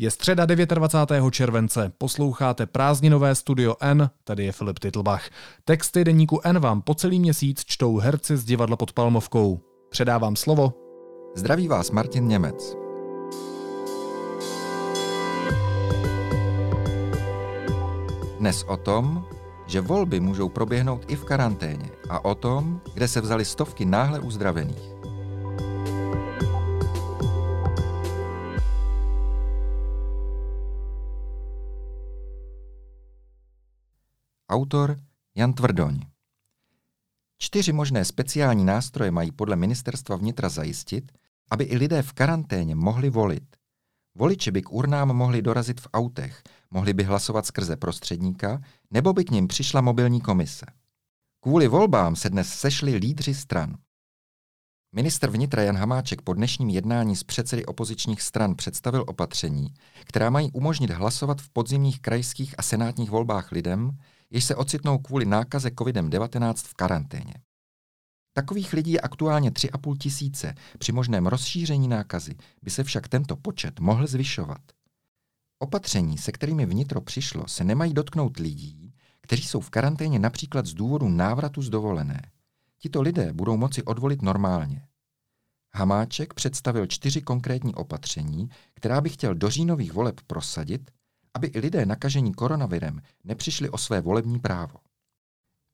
Je středa 29. července, posloucháte prázdninové Studio N, tady je Filip Titlbach. Texty deníku N vám po celý měsíc čtou herci z divadla pod Palmovkou. Předávám slovo. Zdraví vás Martin Němec. Dnes o tom, že volby můžou proběhnout i v karanténě a o tom, kde se vzali stovky náhle uzdravených. Autor Jan Tvrdoň. Čtyři možné speciální nástroje mají podle ministerstva vnitra zajistit, aby i lidé v karanténě mohli volit. Voliči by k urnám mohli dorazit v autech, mohli by hlasovat skrze prostředníka, nebo by k ním přišla mobilní komise. Kvůli volbám se dnes sešli lídři stran. Ministr vnitra Jan Hamáček po dnešním jednání s předsedy opozičních stran představil opatření, která mají umožnit hlasovat v podzimních krajských a senátních volbách lidem, jež se ocitnou kvůli nákaze COVID-19 v karanténě. Takových lidí je aktuálně 3,5 tisíce, při možném rozšíření nákazy by se však tento počet mohl zvyšovat. Opatření, se kterými vnitro přišlo, se nemají dotknout lidí, kteří jsou v karanténě například z důvodu návratu z dovolené. Tito lidé budou moci odvolit normálně. Hamáček představil čtyři konkrétní opatření, která by chtěl do říjnových voleb prosadit aby i lidé nakažení koronavirem nepřišli o své volební právo.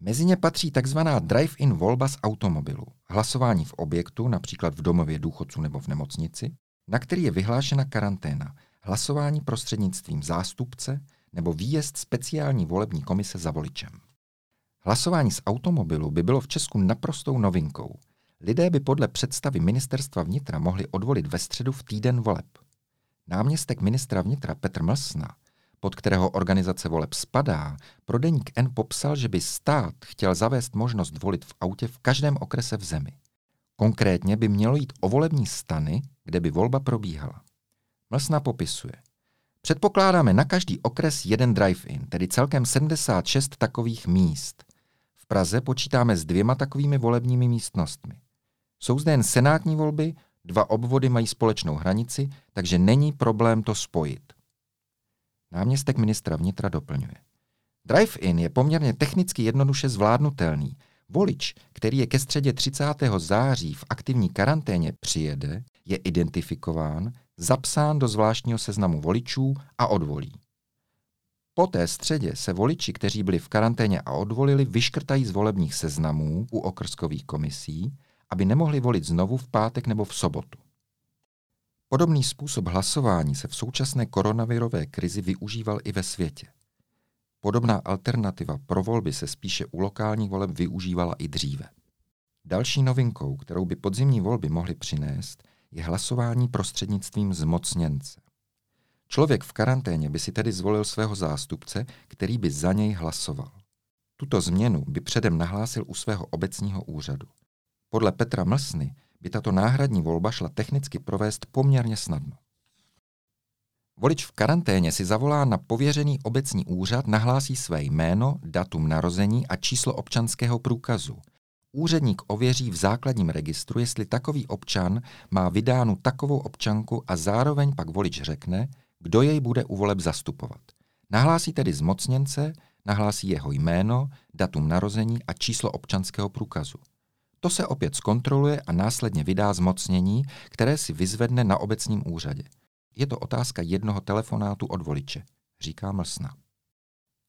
Mezi ně patří tzv. drive-in volba z automobilu, hlasování v objektu, například v domově důchodců nebo v nemocnici, na který je vyhlášena karanténa, hlasování prostřednictvím zástupce nebo výjezd speciální volební komise za voličem. Hlasování z automobilu by bylo v Česku naprostou novinkou. Lidé by podle představy ministerstva vnitra mohli odvolit ve středu v týden voleb. Náměstek ministra vnitra Petr Mlsna, pod kterého organizace voleb spadá, pro deník N popsal, že by stát chtěl zavést možnost volit v autě v každém okrese v zemi. Konkrétně by mělo jít o volební stany, kde by volba probíhala. Mlsna popisuje. Předpokládáme na každý okres jeden drive-in, tedy celkem 76 takových míst. V Praze počítáme s dvěma takovými volebními místnostmi. Jsou zde jen senátní volby, Dva obvody mají společnou hranici, takže není problém to spojit. Náměstek ministra vnitra doplňuje. Drive-in je poměrně technicky jednoduše zvládnutelný. Volič, který je ke středě 30. září v aktivní karanténě přijede, je identifikován, zapsán do zvláštního seznamu voličů a odvolí. Po té středě se voliči, kteří byli v karanténě a odvolili, vyškrtají z volebních seznamů u okrskových komisí aby nemohli volit znovu v pátek nebo v sobotu. Podobný způsob hlasování se v současné koronavirové krizi využíval i ve světě. Podobná alternativa pro volby se spíše u lokálních voleb využívala i dříve. Další novinkou, kterou by podzimní volby mohly přinést, je hlasování prostřednictvím zmocněnce. Člověk v karanténě by si tedy zvolil svého zástupce, který by za něj hlasoval. Tuto změnu by předem nahlásil u svého obecního úřadu. Podle Petra Mlsny by tato náhradní volba šla technicky provést poměrně snadno. Volič v karanténě si zavolá na pověřený obecní úřad, nahlásí své jméno, datum narození a číslo občanského průkazu. Úředník ověří v základním registru, jestli takový občan má vydánu takovou občanku a zároveň pak volič řekne, kdo jej bude u voleb zastupovat. Nahlásí tedy zmocněnce, nahlásí jeho jméno, datum narození a číslo občanského průkazu. To se opět zkontroluje a následně vydá zmocnění, které si vyzvedne na obecním úřadě. Je to otázka jednoho telefonátu od voliče, říká Mlsna.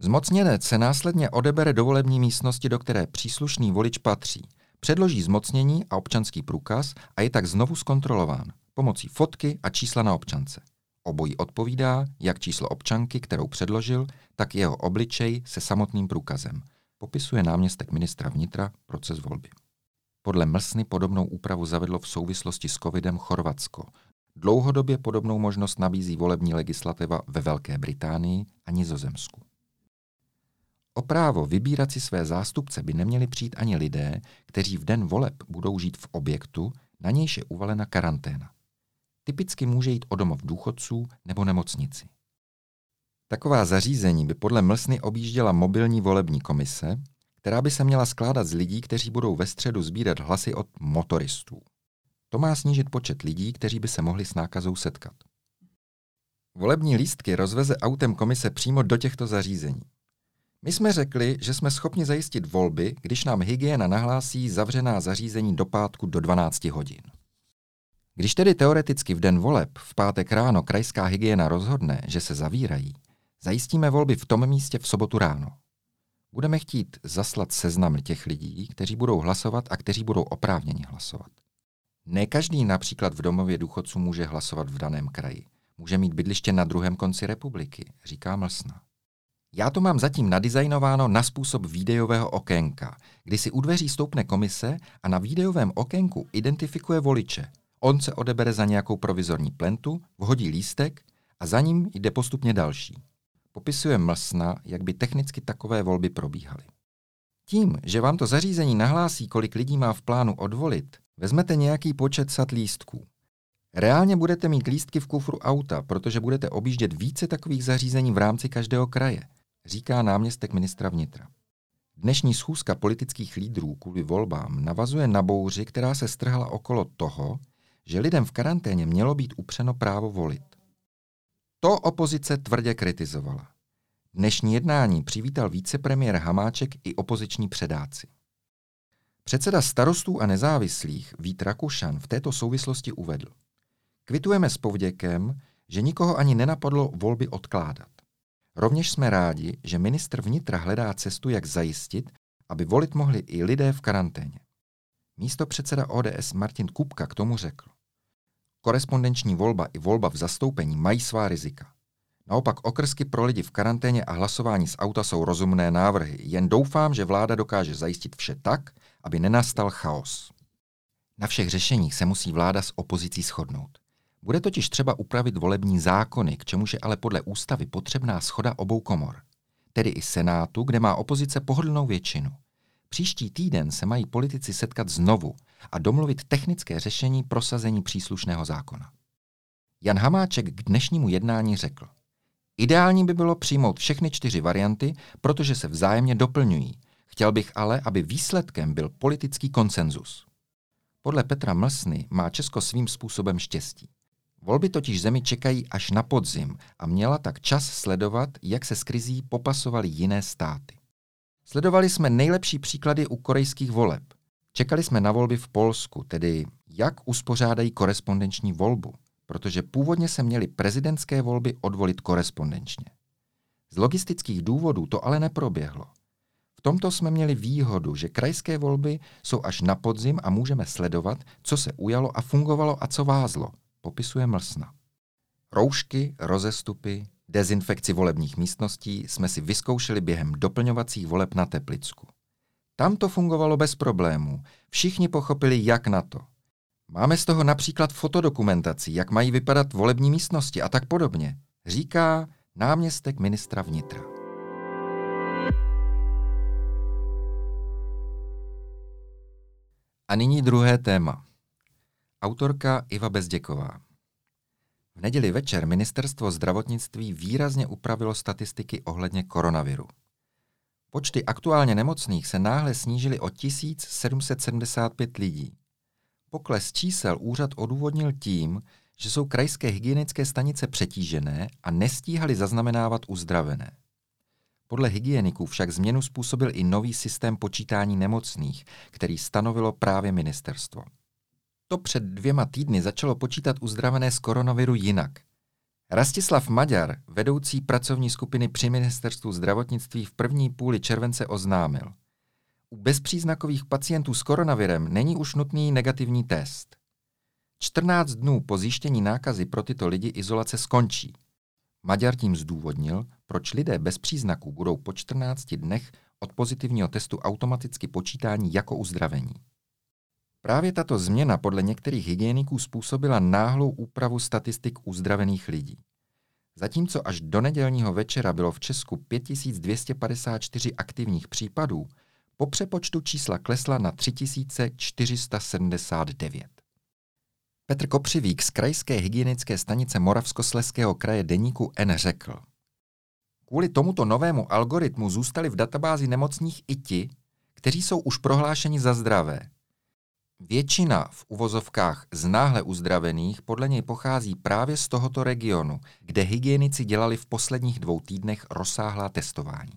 Zmocněnec se následně odebere do volební místnosti, do které příslušný volič patří. Předloží zmocnění a občanský průkaz a je tak znovu zkontrolován pomocí fotky a čísla na občance. Obojí odpovídá jak číslo občanky, kterou předložil, tak jeho obličej se samotným průkazem. Popisuje náměstek ministra vnitra proces volby. Podle Mlsny podobnou úpravu zavedlo v souvislosti s covidem Chorvatsko. Dlouhodobě podobnou možnost nabízí volební legislativa ve Velké Británii a Nizozemsku. O právo vybírat si své zástupce by neměli přijít ani lidé, kteří v den voleb budou žít v objektu, na nějž je uvalena karanténa. Typicky může jít o domov důchodců nebo nemocnici. Taková zařízení by podle Mlsny objížděla mobilní volební komise, která by se měla skládat z lidí, kteří budou ve středu sbírat hlasy od motoristů. To má snížit počet lidí, kteří by se mohli s nákazou setkat. Volební lístky rozveze autem komise přímo do těchto zařízení. My jsme řekli, že jsme schopni zajistit volby, když nám hygiena nahlásí zavřená zařízení do pátku do 12 hodin. Když tedy teoreticky v den voleb v pátek ráno krajská hygiena rozhodne, že se zavírají, zajistíme volby v tom místě v sobotu ráno. Budeme chtít zaslat seznam těch lidí, kteří budou hlasovat a kteří budou oprávněni hlasovat. Ne každý například v domově důchodců může hlasovat v daném kraji. Může mít bydliště na druhém konci republiky, říká Mlsna. Já to mám zatím nadizajnováno na způsob výdejového okénka, kdy si u dveří stoupne komise a na výdejovém okénku identifikuje voliče. On se odebere za nějakou provizorní plentu, vhodí lístek a za ním jde postupně další. Popisuje Mlsna, jak by technicky takové volby probíhaly. Tím, že vám to zařízení nahlásí, kolik lidí má v plánu odvolit, vezmete nějaký počet sat lístků. Reálně budete mít lístky v kufru auta, protože budete objíždět více takových zařízení v rámci každého kraje – říká náměstek ministra vnitra. Dnešní schůzka politických lídrů kvůli volbám navazuje na bouři, která se strhla okolo toho, že lidem v karanténě mělo být upřeno právo volit. To opozice tvrdě kritizovala. Dnešní jednání přivítal vicepremiér Hamáček i opoziční předáci. Předseda starostů a nezávislých Vít Rakušan v této souvislosti uvedl. Kvitujeme s povděkem, že nikoho ani nenapadlo volby odkládat. Rovněž jsme rádi, že ministr vnitra hledá cestu, jak zajistit, aby volit mohli i lidé v karanténě. Místo předseda ODS Martin Kupka k tomu řekl. Korespondenční volba i volba v zastoupení mají svá rizika. Naopak okrsky pro lidi v karanténě a hlasování z auta jsou rozumné návrhy. Jen doufám, že vláda dokáže zajistit vše tak, aby nenastal chaos. Na všech řešeních se musí vláda s opozicí shodnout. Bude totiž třeba upravit volební zákony, k čemuž je ale podle ústavy potřebná schoda obou komor, tedy i Senátu, kde má opozice pohodlnou většinu. Příští týden se mají politici setkat znovu a domluvit technické řešení prosazení příslušného zákona. Jan Hamáček k dnešnímu jednání řekl. Ideální by bylo přijmout všechny čtyři varianty, protože se vzájemně doplňují. Chtěl bych ale, aby výsledkem byl politický konsenzus. Podle Petra Mlsny má Česko svým způsobem štěstí. Volby totiž zemi čekají až na podzim a měla tak čas sledovat, jak se s krizí popasovaly jiné státy. Sledovali jsme nejlepší příklady u korejských voleb. Čekali jsme na volby v Polsku, tedy jak uspořádají korespondenční volbu, protože původně se měly prezidentské volby odvolit korespondenčně. Z logistických důvodů to ale neproběhlo. V tomto jsme měli výhodu, že krajské volby jsou až na podzim a můžeme sledovat, co se ujalo a fungovalo a co vázlo – popisuje Mlsna. Roušky, rozestupy, dezinfekci volebních místností jsme si vyzkoušeli během doplňovacích voleb na Teplicku. Tam to fungovalo bez problémů. Všichni pochopili, jak na to. Máme z toho například fotodokumentaci, jak mají vypadat volební místnosti a tak podobně, říká náměstek ministra vnitra. A nyní druhé téma. Autorka Iva Bezděková. V neděli večer ministerstvo zdravotnictví výrazně upravilo statistiky ohledně koronaviru. Počty aktuálně nemocných se náhle snížily o 1775 lidí. Pokles čísel úřad odůvodnil tím, že jsou krajské hygienické stanice přetížené a nestíhali zaznamenávat uzdravené. Podle hygieniků však změnu způsobil i nový systém počítání nemocných, který stanovilo právě ministerstvo. To před dvěma týdny začalo počítat uzdravené z koronaviru jinak. Rastislav Maďar, vedoucí pracovní skupiny při ministerstvu zdravotnictví v první půli července oznámil. U bezpříznakových pacientů s koronavirem není už nutný negativní test. 14 dnů po zjištění nákazy pro tyto lidi izolace skončí. Maďar tím zdůvodnil, proč lidé bez příznaků budou po 14 dnech od pozitivního testu automaticky počítání jako uzdravení. Právě tato změna podle některých hygieniků způsobila náhlou úpravu statistik uzdravených lidí. Zatímco až do nedělního večera bylo v Česku 5254 aktivních případů, po přepočtu čísla klesla na 3479. Petr Kopřivík z krajské hygienické stanice Moravskosleského kraje deníku N řekl. Kvůli tomuto novému algoritmu zůstali v databázi nemocných i ti, kteří jsou už prohlášeni za zdravé, Většina v uvozovkách z náhle uzdravených podle něj pochází právě z tohoto regionu, kde hygienici dělali v posledních dvou týdnech rozsáhlá testování.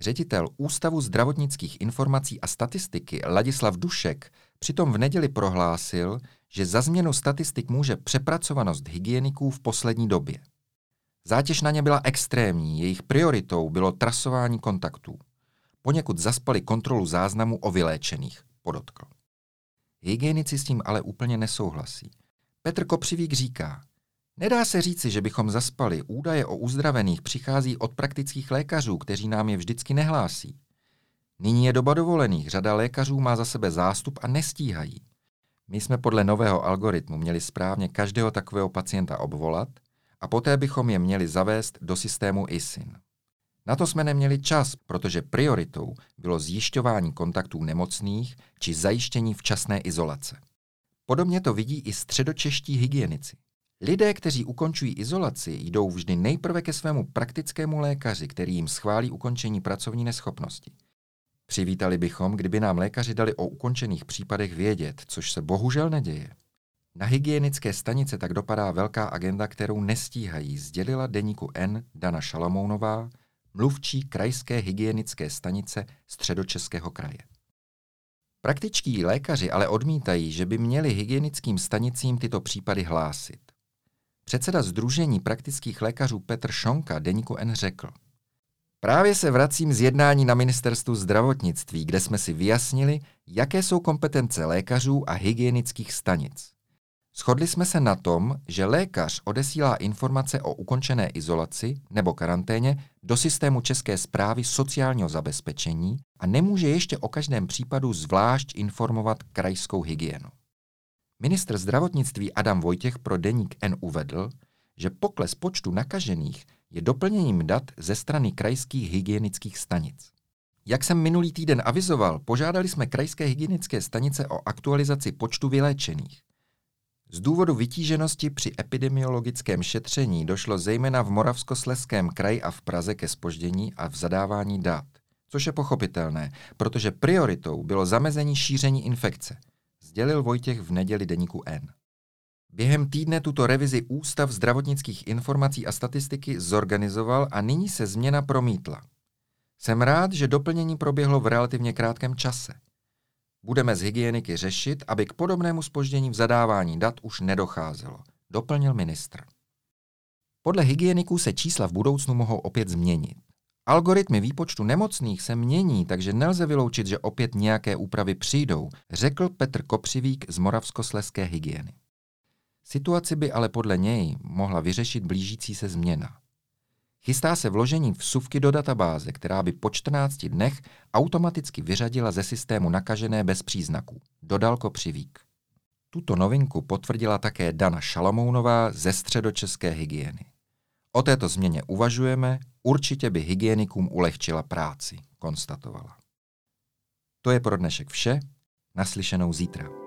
Ředitel Ústavu zdravotnických informací a statistiky Ladislav Dušek přitom v neděli prohlásil, že za změnu statistik může přepracovanost hygieniků v poslední době. Zátěž na ně byla extrémní, jejich prioritou bylo trasování kontaktů. Poněkud zaspali kontrolu záznamu o vyléčených, podotkl. Hygienici s tím ale úplně nesouhlasí. Petr Kopřivík říká, nedá se říci, že bychom zaspali, údaje o uzdravených přichází od praktických lékařů, kteří nám je vždycky nehlásí. Nyní je doba dovolených, řada lékařů má za sebe zástup a nestíhají. My jsme podle nového algoritmu měli správně každého takového pacienta obvolat a poté bychom je měli zavést do systému ISIN. Na to jsme neměli čas, protože prioritou bylo zjišťování kontaktů nemocných či zajištění včasné izolace. Podobně to vidí i středočeští hygienici. Lidé, kteří ukončují izolaci, jdou vždy nejprve ke svému praktickému lékaři, který jim schválí ukončení pracovní neschopnosti. Přivítali bychom, kdyby nám lékaři dali o ukončených případech vědět, což se bohužel neděje. Na hygienické stanice tak dopadá velká agenda, kterou nestíhají, sdělila deníku N Dana Šalamounová, mluvčí krajské hygienické stanice středočeského kraje. Praktičtí lékaři ale odmítají, že by měli hygienickým stanicím tyto případy hlásit. Předseda Združení praktických lékařů Petr Šonka deníku N řekl – Právě se vracím z jednání na ministerstvu zdravotnictví, kde jsme si vyjasnili, jaké jsou kompetence lékařů a hygienických stanic. Shodli jsme se na tom, že lékař odesílá informace o ukončené izolaci nebo karanténě do systému České zprávy sociálního zabezpečení a nemůže ještě o každém případu zvlášť informovat krajskou hygienu. Ministr zdravotnictví Adam Vojtěch pro deník N uvedl, že pokles počtu nakažených je doplněním dat ze strany krajských hygienických stanic. Jak jsem minulý týden avizoval, požádali jsme krajské hygienické stanice o aktualizaci počtu vyléčených. Z důvodu vytíženosti při epidemiologickém šetření došlo zejména v Moravskosleském kraji a v Praze ke spoždění a v zadávání dat, což je pochopitelné, protože prioritou bylo zamezení šíření infekce, sdělil Vojtěch v neděli deníku N. Během týdne tuto revizi Ústav zdravotnických informací a statistiky zorganizoval a nyní se změna promítla. Jsem rád, že doplnění proběhlo v relativně krátkém čase. Budeme z hygieniky řešit, aby k podobnému spoždění v zadávání dat už nedocházelo, doplnil ministr. Podle hygieniků se čísla v budoucnu mohou opět změnit. Algoritmy výpočtu nemocných se mění, takže nelze vyloučit, že opět nějaké úpravy přijdou, řekl Petr Kopřivík z Moravskosleské hygieny. Situaci by ale podle něj mohla vyřešit blížící se změna. Chystá se vložení vsuvky do databáze, která by po 14 dnech automaticky vyřadila ze systému nakažené bez příznaků, dodal Kopřivík. Tuto novinku potvrdila také Dana Šalamounová ze středočeské hygieny. O této změně uvažujeme, určitě by hygienikům ulehčila práci, konstatovala. To je pro dnešek vše, naslyšenou zítra.